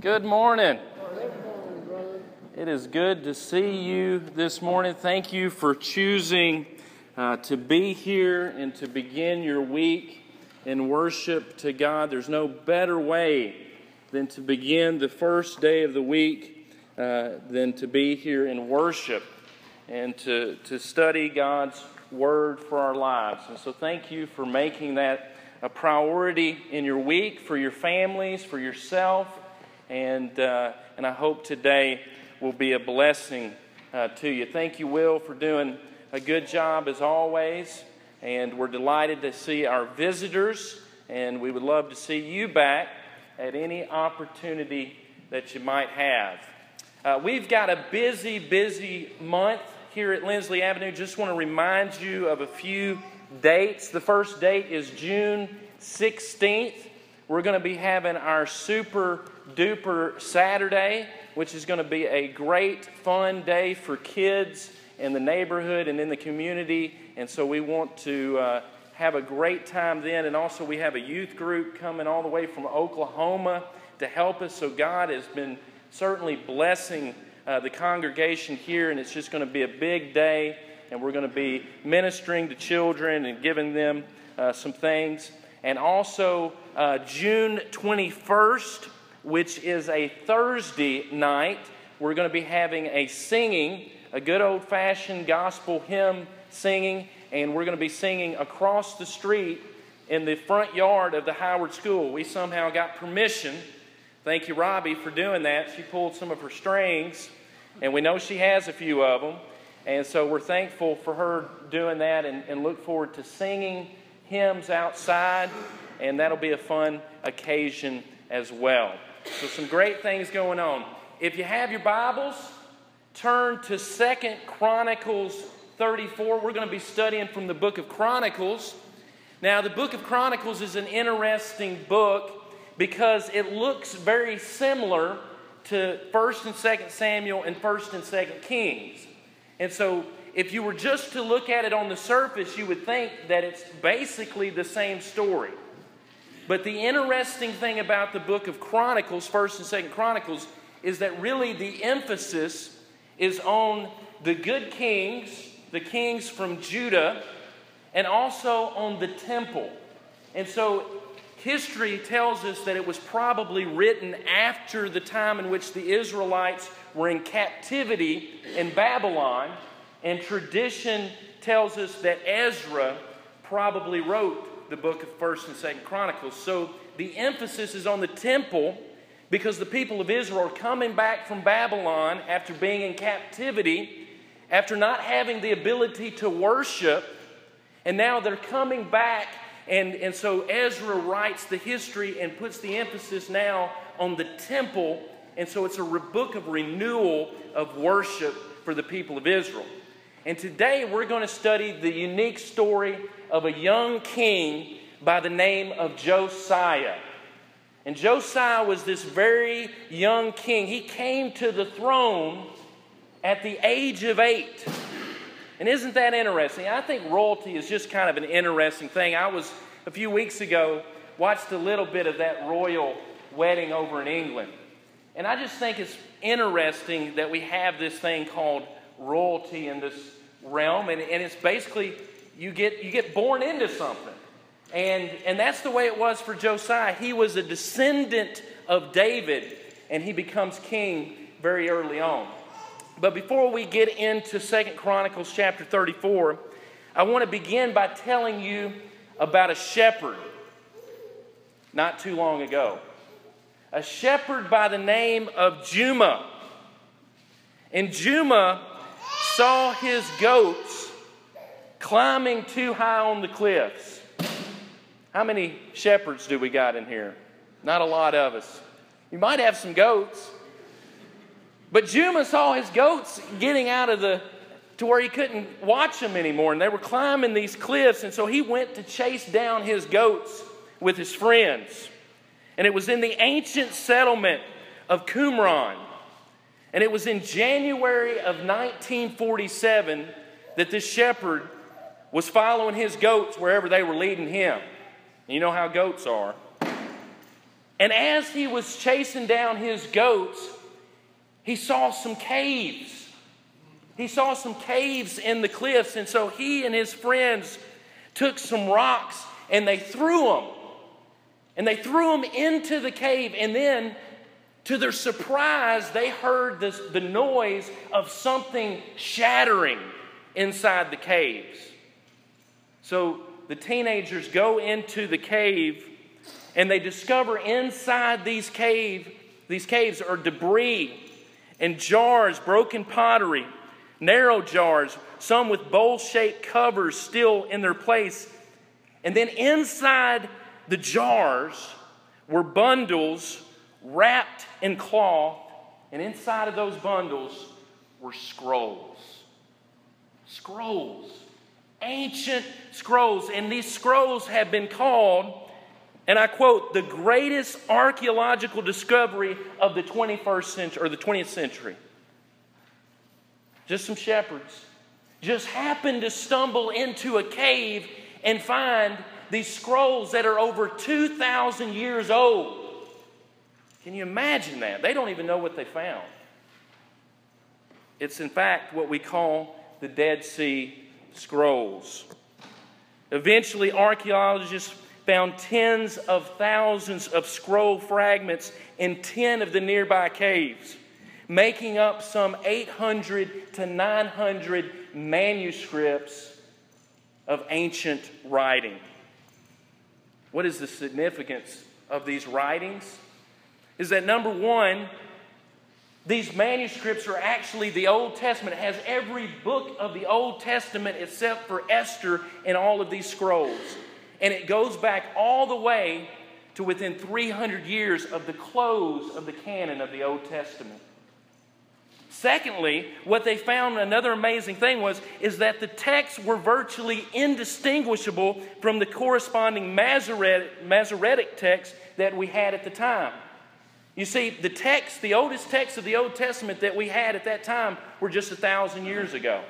Good morning. It is good to see you this morning. Thank you for choosing uh, to be here and to begin your week in worship to God. There's no better way than to begin the first day of the week uh, than to be here in worship and to, to study God's Word for our lives. And so, thank you for making that a priority in your week, for your families, for yourself and, uh, and I hope today will be a blessing uh, to you. Thank you, Will, for doing a good job as always. And we're delighted to see our visitors, and we would love to see you back at any opportunity that you might have. Uh, we've got a busy, busy month here at Lindsley Avenue. Just want to remind you of a few dates. The first date is June 16th. We're going to be having our super duper Saturday, which is going to be a great, fun day for kids in the neighborhood and in the community. And so we want to uh, have a great time then. And also, we have a youth group coming all the way from Oklahoma to help us. So God has been certainly blessing uh, the congregation here, and it's just going to be a big day. And we're going to be ministering to children and giving them uh, some things. And also, uh, June 21st, which is a Thursday night. We're going to be having a singing, a good old fashioned gospel hymn singing, and we're going to be singing across the street in the front yard of the Howard School. We somehow got permission. Thank you, Robbie, for doing that. She pulled some of her strings, and we know she has a few of them. And so we're thankful for her doing that and, and look forward to singing hymns outside, and that'll be a fun occasion as well. So, some great things going on. If you have your Bibles, turn to Second Chronicles 34. We're going to be studying from the book of Chronicles. Now, the book of Chronicles is an interesting book because it looks very similar to 1st and 2nd Samuel and 1st and 2nd Kings. And so, if you were just to look at it on the surface, you would think that it's basically the same story. But the interesting thing about the book of Chronicles, 1st and 2nd Chronicles, is that really the emphasis is on the good kings, the kings from Judah, and also on the temple. And so history tells us that it was probably written after the time in which the Israelites were in captivity in Babylon, and tradition tells us that Ezra probably wrote the book of 1st and 2nd Chronicles. So the emphasis is on the temple because the people of Israel are coming back from Babylon after being in captivity, after not having the ability to worship, and now they're coming back. And, and so Ezra writes the history and puts the emphasis now on the temple. And so it's a book of renewal of worship for the people of Israel. And today we're going to study the unique story of a young king by the name of Josiah. And Josiah was this very young king. He came to the throne at the age of eight. And isn't that interesting? I think royalty is just kind of an interesting thing. I was, a few weeks ago, watched a little bit of that royal wedding over in England. And I just think it's interesting that we have this thing called royalty in this realm. And, and it's basically you get, you get born into something. And, and that's the way it was for Josiah. He was a descendant of David, and he becomes king very early on. But before we get into Second Chronicles chapter 34, I want to begin by telling you about a shepherd not too long ago. A shepherd by the name of Juma. And Juma saw his goats climbing too high on the cliffs. How many shepherds do we got in here? Not a lot of us. You might have some goats. But Juma saw his goats getting out of the to where he couldn't watch them anymore, and they were climbing these cliffs, and so he went to chase down his goats with his friends. And it was in the ancient settlement of Qumran. And it was in January of 1947 that this shepherd was following his goats wherever they were leading him. You know how goats are. And as he was chasing down his goats, he saw some caves. He saw some caves in the cliffs. And so he and his friends took some rocks and they threw them. And they threw them into the cave. And then, to their surprise, they heard this, the noise of something shattering inside the caves. So the teenagers go into the cave and they discover inside these cave these caves are debris and jars, broken pottery, narrow jars, some with bowl-shaped covers still in their place. And then inside the jars were bundles wrapped in cloth, and inside of those bundles were scrolls. Scrolls. Ancient scrolls. And these scrolls have been called and I quote, the greatest archaeological discovery of the 21st century or the 20th century. Just some shepherds just happened to stumble into a cave and find these scrolls that are over 2,000 years old. Can you imagine that? They don't even know what they found. It's, in fact, what we call the Dead Sea Scrolls. Eventually, archaeologists found tens of thousands of scroll fragments in 10 of the nearby caves, making up some 800 to 900 manuscripts of ancient writing. What is the significance of these writings? Is that number one, these manuscripts are actually the Old Testament. It has every book of the Old Testament except for Esther and all of these scrolls. And it goes back all the way to within 300 years of the close of the canon of the Old Testament. Secondly, what they found another amazing thing was is that the texts were virtually indistinguishable from the corresponding Masoretic, Masoretic text that we had at the time. You see, the text, the oldest texts of the Old Testament that we had at that time were just a thousand years ago.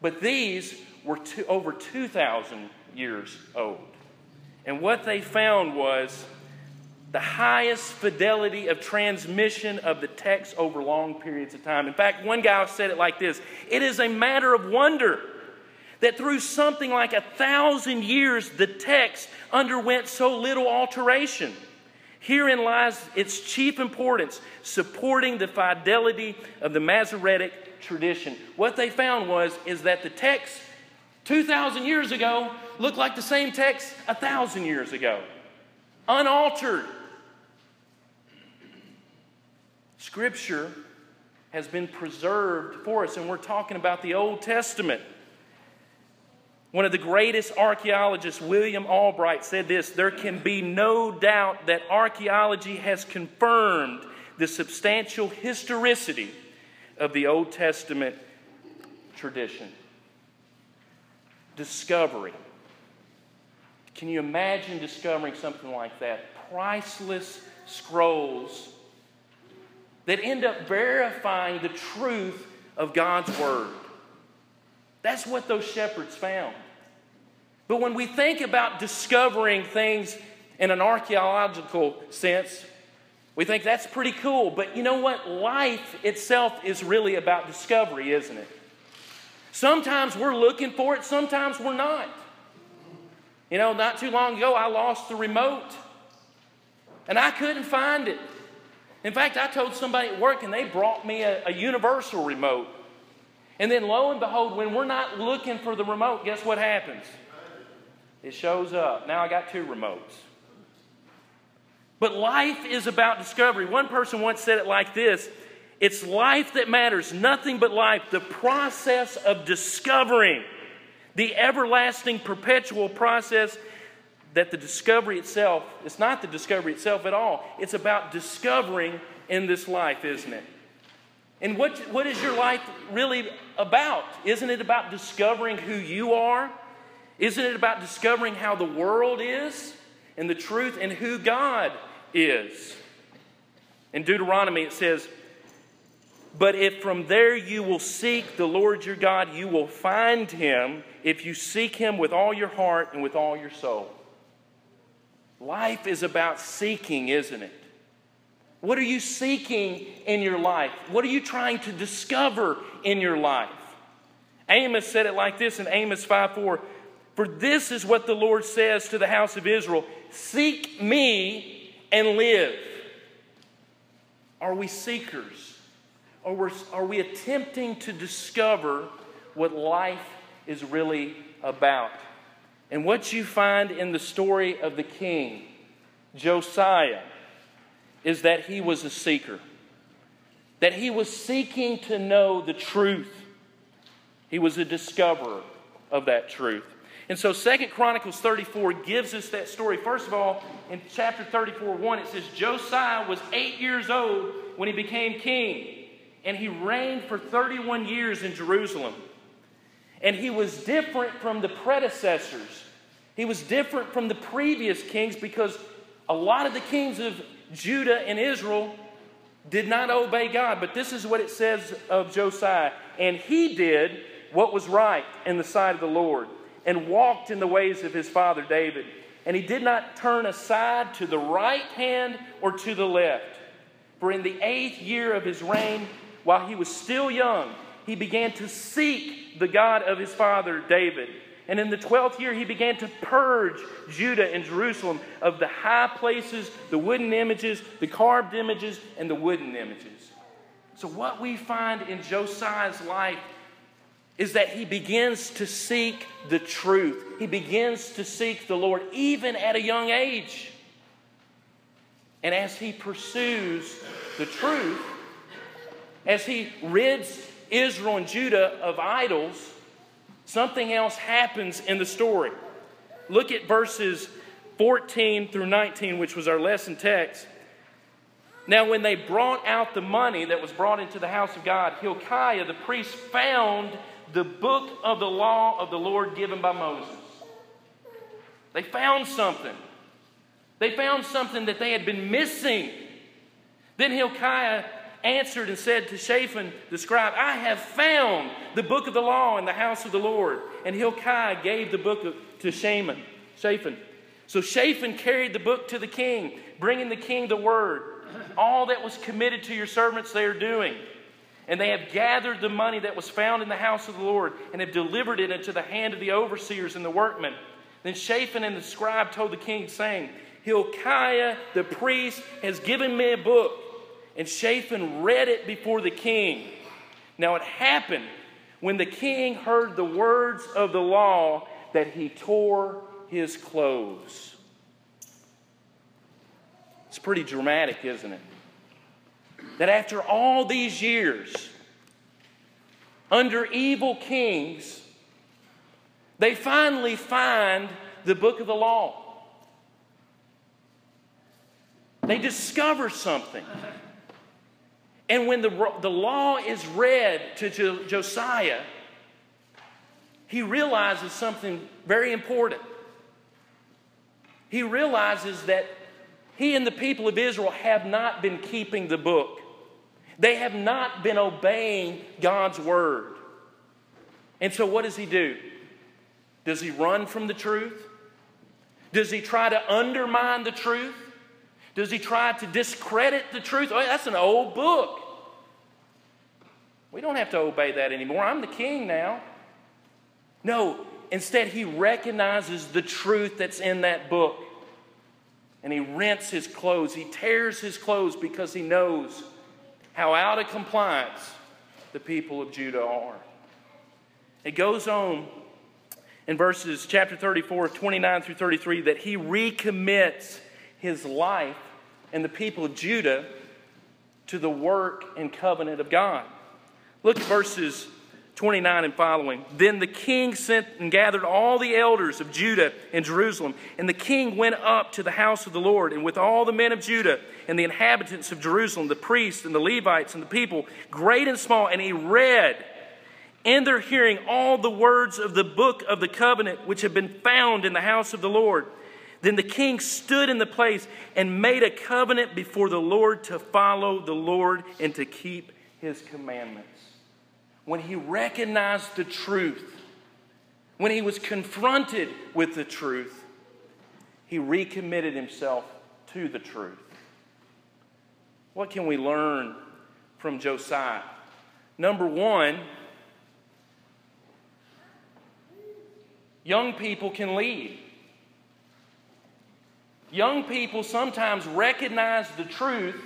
But these were two, over 2,000 years old. And what they found was the highest fidelity of transmission of the text over long periods of time. In fact, one guy said it like this It is a matter of wonder that through something like a thousand years, the text underwent so little alteration. Herein lies its chief importance, supporting the fidelity of the Masoretic tradition. What they found was is that the text 2,000 years ago looked like the same text a thousand years ago, unaltered. Scripture has been preserved for us, and we're talking about the Old Testament. One of the greatest archaeologists, William Albright, said this There can be no doubt that archaeology has confirmed the substantial historicity of the Old Testament tradition discovery. Can you imagine discovering something like that? Priceless scrolls that end up verifying the truth of God's Word. That's what those shepherds found. But when we think about discovering things in an archaeological sense, we think that's pretty cool. But you know what? Life itself is really about discovery, isn't it? Sometimes we're looking for it, sometimes we're not. You know, not too long ago, I lost the remote and I couldn't find it. In fact, I told somebody at work and they brought me a, a universal remote. And then lo and behold, when we're not looking for the remote, guess what happens? It shows up. Now I got two remotes. But life is about discovery. One person once said it like this it's life that matters, nothing but life. The process of discovering, the everlasting, perpetual process that the discovery itself, it's not the discovery itself at all. It's about discovering in this life, isn't it? And what, what is your life really about? Isn't it about discovering who you are? Isn't it about discovering how the world is and the truth and who God is? In Deuteronomy, it says, but if from there you will seek the Lord your God, you will find him if you seek him with all your heart and with all your soul. Life is about seeking, isn't it? What are you seeking in your life? What are you trying to discover in your life? Amos said it like this in Amos 5 4 For this is what the Lord says to the house of Israel Seek me and live. Are we seekers? Or are we attempting to discover what life is really about? And what you find in the story of the king, Josiah, is that he was a seeker, that he was seeking to know the truth. He was a discoverer of that truth. And so Second Chronicles 34 gives us that story. First of all, in chapter 34, 1, it says Josiah was eight years old when he became king, and he reigned for 31 years in Jerusalem. And he was different from the predecessors. He was different from the previous kings because a lot of the kings of Judah and Israel did not obey God. But this is what it says of Josiah. And he did what was right in the sight of the Lord and walked in the ways of his father David. And he did not turn aside to the right hand or to the left. For in the eighth year of his reign, while he was still young, he began to seek the God of his father David. And in the 12th year, he began to purge Judah and Jerusalem of the high places, the wooden images, the carved images, and the wooden images. So, what we find in Josiah's life is that he begins to seek the truth. He begins to seek the Lord even at a young age. And as he pursues the truth, as he rids Israel and Judah of idols, something else happens in the story. Look at verses 14 through 19, which was our lesson text. Now, when they brought out the money that was brought into the house of God, Hilkiah the priest found the book of the law of the Lord given by Moses. They found something. They found something that they had been missing. Then Hilkiah answered and said to Shaphan the scribe, I have found the book of the law in the house of the Lord. And Hilkiah gave the book to Shaman, Shaphan. So Shaphan carried the book to the king, bringing the king the word. All that was committed to your servants they are doing. And they have gathered the money that was found in the house of the Lord and have delivered it into the hand of the overseers and the workmen. Then Shaphan and the scribe told the king, saying, Hilkiah the priest has given me a book. And Shaphan read it before the king. Now it happened when the king heard the words of the law that he tore his clothes. It's pretty dramatic, isn't it? That after all these years, under evil kings, they finally find the book of the law. They discover something. And when the, the law is read to jo- Josiah, he realizes something very important. He realizes that he and the people of Israel have not been keeping the book. They have not been obeying God's word. And so, what does he do? Does he run from the truth? Does he try to undermine the truth? Does he try to discredit the truth? Oh, that's an old book. We don't have to obey that anymore. I'm the king now. No, instead, he recognizes the truth that's in that book. And he rents his clothes. He tears his clothes because he knows how out of compliance the people of Judah are. It goes on in verses chapter 34, 29 through 33, that he recommits his life and the people of Judah to the work and covenant of God. Look at verses 29 and following. Then the king sent and gathered all the elders of Judah and Jerusalem. And the king went up to the house of the Lord, and with all the men of Judah and the inhabitants of Jerusalem, the priests and the Levites and the people, great and small, and he read in their hearing all the words of the book of the covenant which had been found in the house of the Lord. Then the king stood in the place and made a covenant before the Lord to follow the Lord and to keep his commandments when he recognized the truth, when he was confronted with the truth, he recommitted himself to the truth. What can we learn from Josiah? Number one, young people can lead. Young people sometimes recognize the truth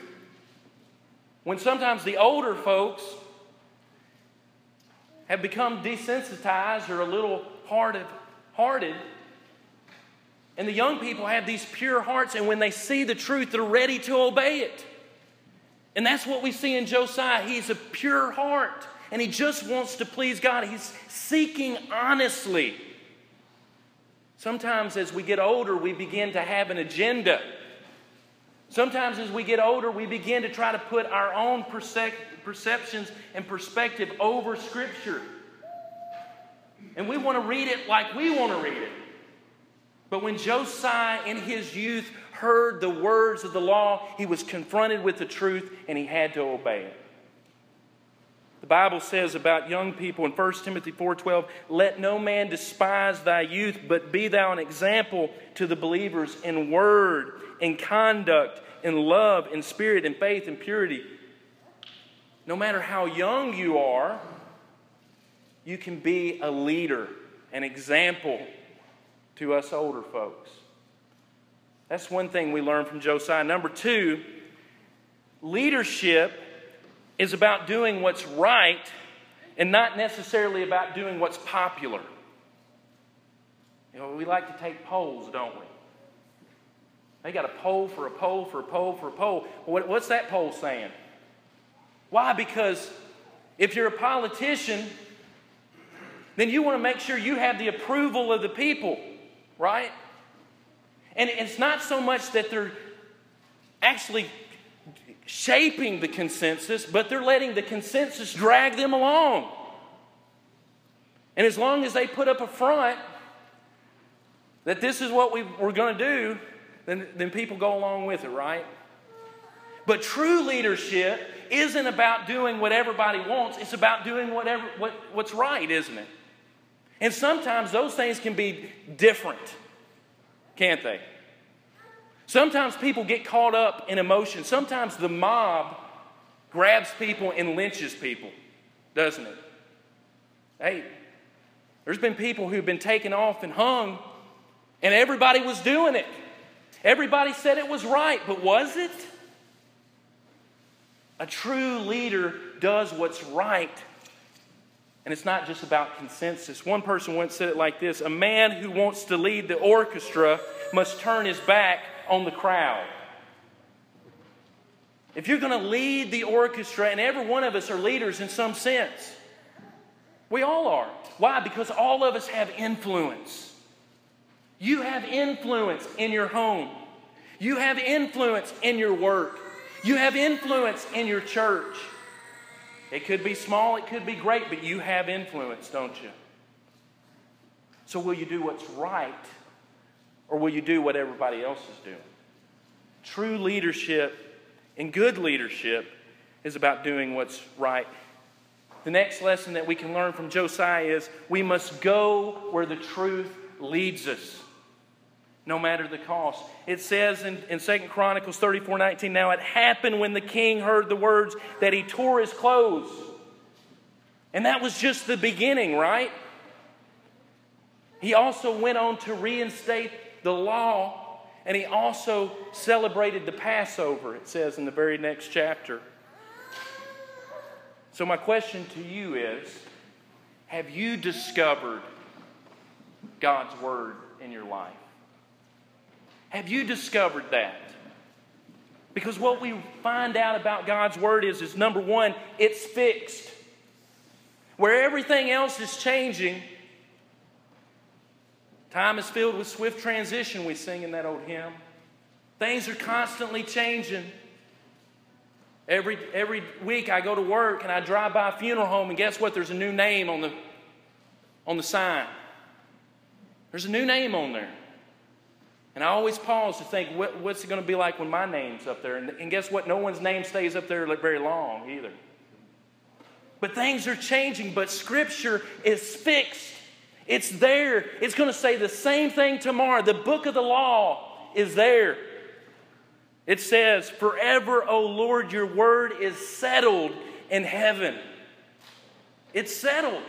when sometimes the older folks have become desensitized or a little hard hearted. And the young people have these pure hearts, and when they see the truth, they're ready to obey it. And that's what we see in Josiah. He's a pure heart, and he just wants to please God. He's seeking honestly. Sometimes as we get older, we begin to have an agenda. Sometimes as we get older, we begin to try to put our own perceptions and perspective over Scripture. And we want to read it like we want to read it. But when Josiah in his youth heard the words of the law, he was confronted with the truth and he had to obey it. The Bible says about young people in 1 Timothy 4:12, "Let no man despise thy youth, but be thou an example to the believers in word, in conduct, in love, in spirit, in faith, in purity." No matter how young you are, you can be a leader, an example to us older folks. That's one thing we learn from Josiah. Number two, leadership is about doing what's right and not necessarily about doing what's popular. You know, we like to take polls, don't we? They got a poll for a poll for a poll for a poll. what's that poll saying? Why? Because if you're a politician, then you want to make sure you have the approval of the people, right? And it's not so much that they're actually shaping the consensus, but they're letting the consensus drag them along. And as long as they put up a front that this is what we, we're going to do, then, then people go along with it, right? But true leadership isn't about doing what everybody wants, it's about doing whatever, what, what's right, isn't it? And sometimes those things can be different, can't they? Sometimes people get caught up in emotion. Sometimes the mob grabs people and lynches people, doesn't it? Hey, there's been people who've been taken off and hung, and everybody was doing it. Everybody said it was right, but was it? A true leader does what's right. And it's not just about consensus. One person once said it like this A man who wants to lead the orchestra must turn his back on the crowd. If you're going to lead the orchestra, and every one of us are leaders in some sense, we all are. Why? Because all of us have influence. You have influence in your home, you have influence in your work, you have influence in your church. It could be small, it could be great, but you have influence, don't you? So, will you do what's right or will you do what everybody else is doing? True leadership and good leadership is about doing what's right. The next lesson that we can learn from Josiah is we must go where the truth leads us, no matter the cost. It says in, in 2 Chronicles 34 19, now it happened when the king heard the words that he tore his clothes. And that was just the beginning, right? He also went on to reinstate the law, and he also celebrated the Passover, it says in the very next chapter. So, my question to you is Have you discovered God's Word in your life? Have you discovered that? Because what we find out about God's Word is, is number one, it's fixed. Where everything else is changing, Time is filled with swift transition, we sing in that old hymn. Things are constantly changing. Every, every week I go to work and I drive by a funeral home, and guess what? There's a new name on the, on the sign. There's a new name on there. And I always pause to think, what, what's it going to be like when my name's up there? And, and guess what? No one's name stays up there very long either. But things are changing, but Scripture is fixed. It's there. It's going to say the same thing tomorrow. The book of the law is there. It says, Forever, O Lord, your word is settled in heaven. It's settled.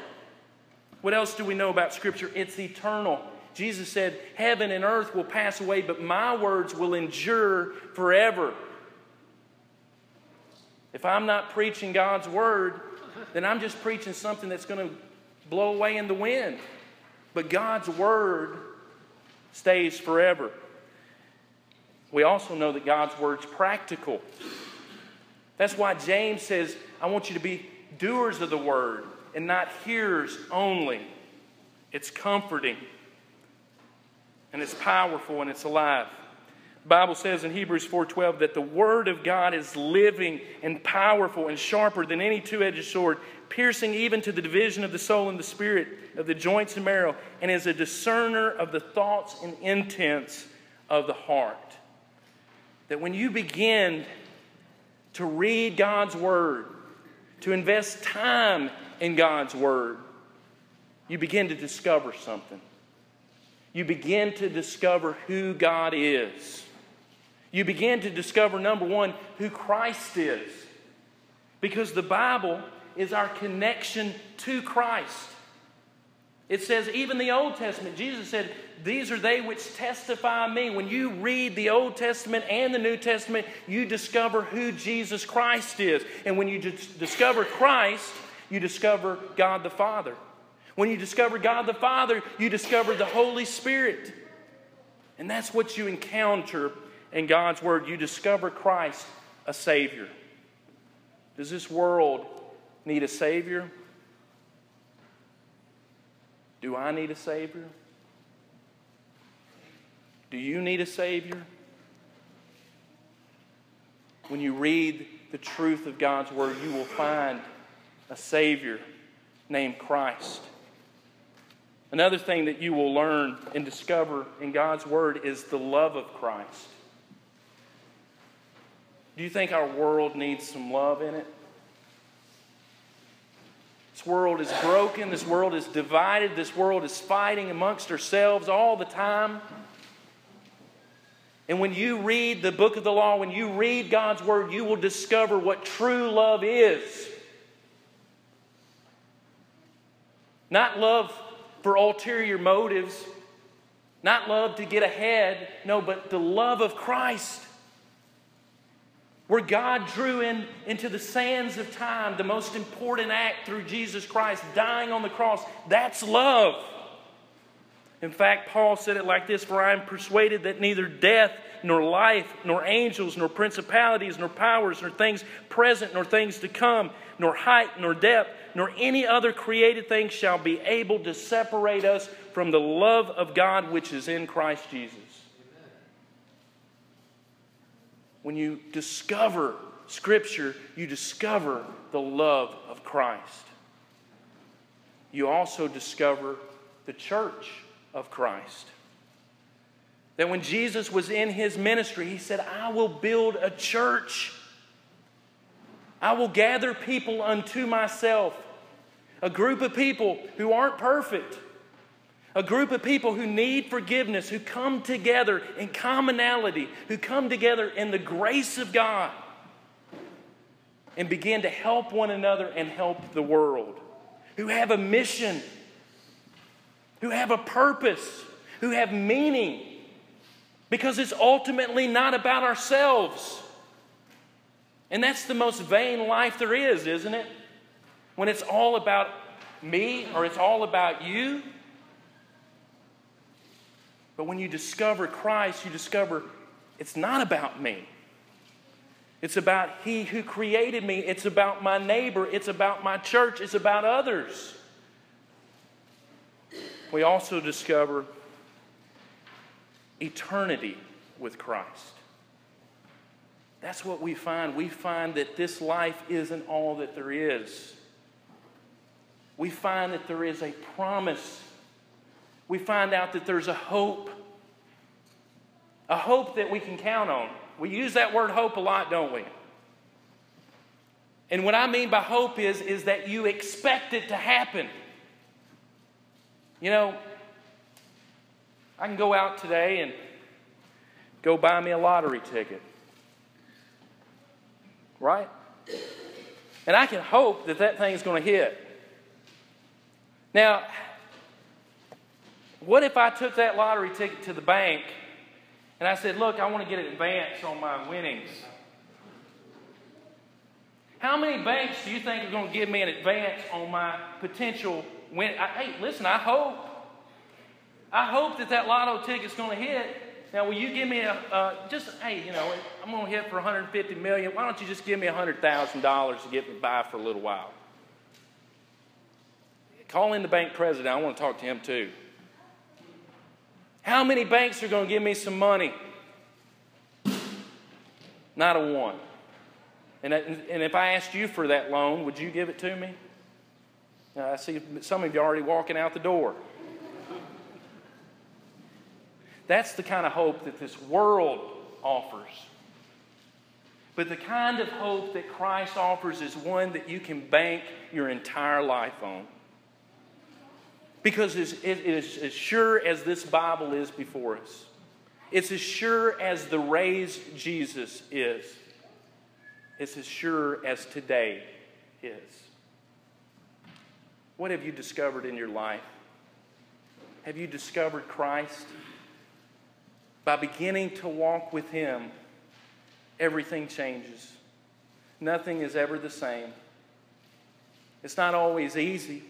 What else do we know about Scripture? It's eternal. Jesus said, Heaven and earth will pass away, but my words will endure forever. If I'm not preaching God's word, then I'm just preaching something that's going to blow away in the wind. But God's word stays forever. We also know that God's word's practical. That's why James says, I want you to be doers of the word and not hearers only. It's comforting and it's powerful and it's alive. The Bible says in Hebrews 4:12 that the word of God is living and powerful and sharper than any two-edged sword, piercing even to the division of the soul and the spirit, of the joints and marrow, and is a discerner of the thoughts and intents of the heart. That when you begin to read God's word, to invest time in God's word, you begin to discover something you begin to discover who God is. You begin to discover, number one, who Christ is. Because the Bible is our connection to Christ. It says, even the Old Testament, Jesus said, These are they which testify me. When you read the Old Testament and the New Testament, you discover who Jesus Christ is. And when you discover Christ, you discover God the Father. When you discover God the Father, you discover the Holy Spirit. And that's what you encounter in God's Word. You discover Christ, a Savior. Does this world need a Savior? Do I need a Savior? Do you need a Savior? When you read the truth of God's Word, you will find a Savior named Christ. Another thing that you will learn and discover in God's Word is the love of Christ. Do you think our world needs some love in it? This world is broken. This world is divided. This world is fighting amongst ourselves all the time. And when you read the book of the law, when you read God's word, you will discover what true love is. Not love for ulterior motives, not love to get ahead, no, but the love of Christ. Where God drew in into the sands of time the most important act through Jesus Christ, dying on the cross. That's love. In fact, Paul said it like this For I am persuaded that neither death, nor life, nor angels, nor principalities, nor powers, nor things present, nor things to come, nor height, nor depth, nor any other created thing shall be able to separate us from the love of God which is in Christ Jesus. When you discover Scripture, you discover the love of Christ. You also discover the church of Christ. That when Jesus was in his ministry, he said, I will build a church I will gather people unto myself, a group of people who aren't perfect, a group of people who need forgiveness, who come together in commonality, who come together in the grace of God and begin to help one another and help the world, who have a mission, who have a purpose, who have meaning, because it's ultimately not about ourselves. And that's the most vain life there is, isn't it? When it's all about me or it's all about you. But when you discover Christ, you discover it's not about me. It's about He who created me. It's about my neighbor. It's about my church. It's about others. We also discover eternity with Christ. That's what we find. We find that this life isn't all that there is. We find that there is a promise. We find out that there's a hope. A hope that we can count on. We use that word hope a lot, don't we? And what I mean by hope is, is that you expect it to happen. You know, I can go out today and go buy me a lottery ticket. Right? And I can hope that that thing's going to hit. Now, what if I took that lottery ticket to the bank and I said, Look, I want to get an advance on my winnings? How many banks do you think are going to give me an advance on my potential win? I, hey, listen, I hope. I hope that that lotto ticket's going to hit. Now, will you give me a, uh, just, hey, you know, I'm going to hit for 150 million. Why don't you just give me $100,000 to get me by for a little while? Call in the bank president. I want to talk to him too. How many banks are going to give me some money? Not a one. And, and if I asked you for that loan, would you give it to me? Now, I see some of you already walking out the door. That's the kind of hope that this world offers. But the kind of hope that Christ offers is one that you can bank your entire life on. Because it is as sure as this Bible is before us, it's as sure as the raised Jesus is, it's as sure as today is. What have you discovered in your life? Have you discovered Christ? By beginning to walk with Him, everything changes. Nothing is ever the same. It's not always easy.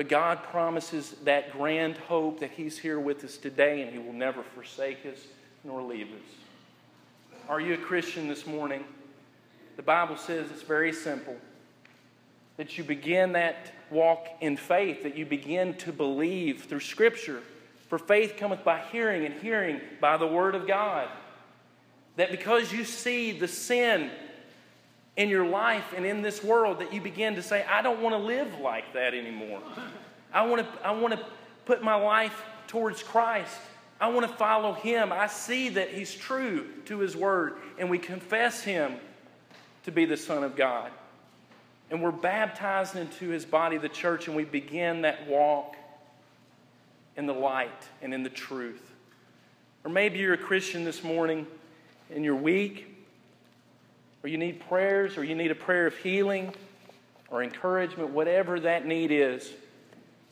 But God promises that grand hope that He's here with us today and He will never forsake us nor leave us. Are you a Christian this morning? The Bible says it's very simple that you begin that walk in faith, that you begin to believe through Scripture. For faith cometh by hearing, and hearing by the Word of God. That because you see the sin in your life and in this world that you begin to say, I don't want to live like that anymore. I want to, I want to put my life towards Christ. I want to follow Him. I see that He's true to His Word, and we confess Him to be the Son of God. And we're baptized into His body, the church, and we begin that walk in the light and in the truth. Or maybe you're a Christian this morning and you're weak or you need prayers, or you need a prayer of healing or encouragement, whatever that need is,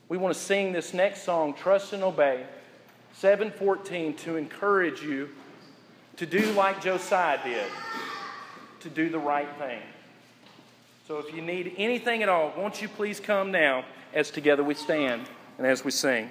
we want to sing this next song, Trust and Obey, 714, to encourage you to do like Josiah did, to do the right thing. So if you need anything at all, won't you please come now as together we stand and as we sing.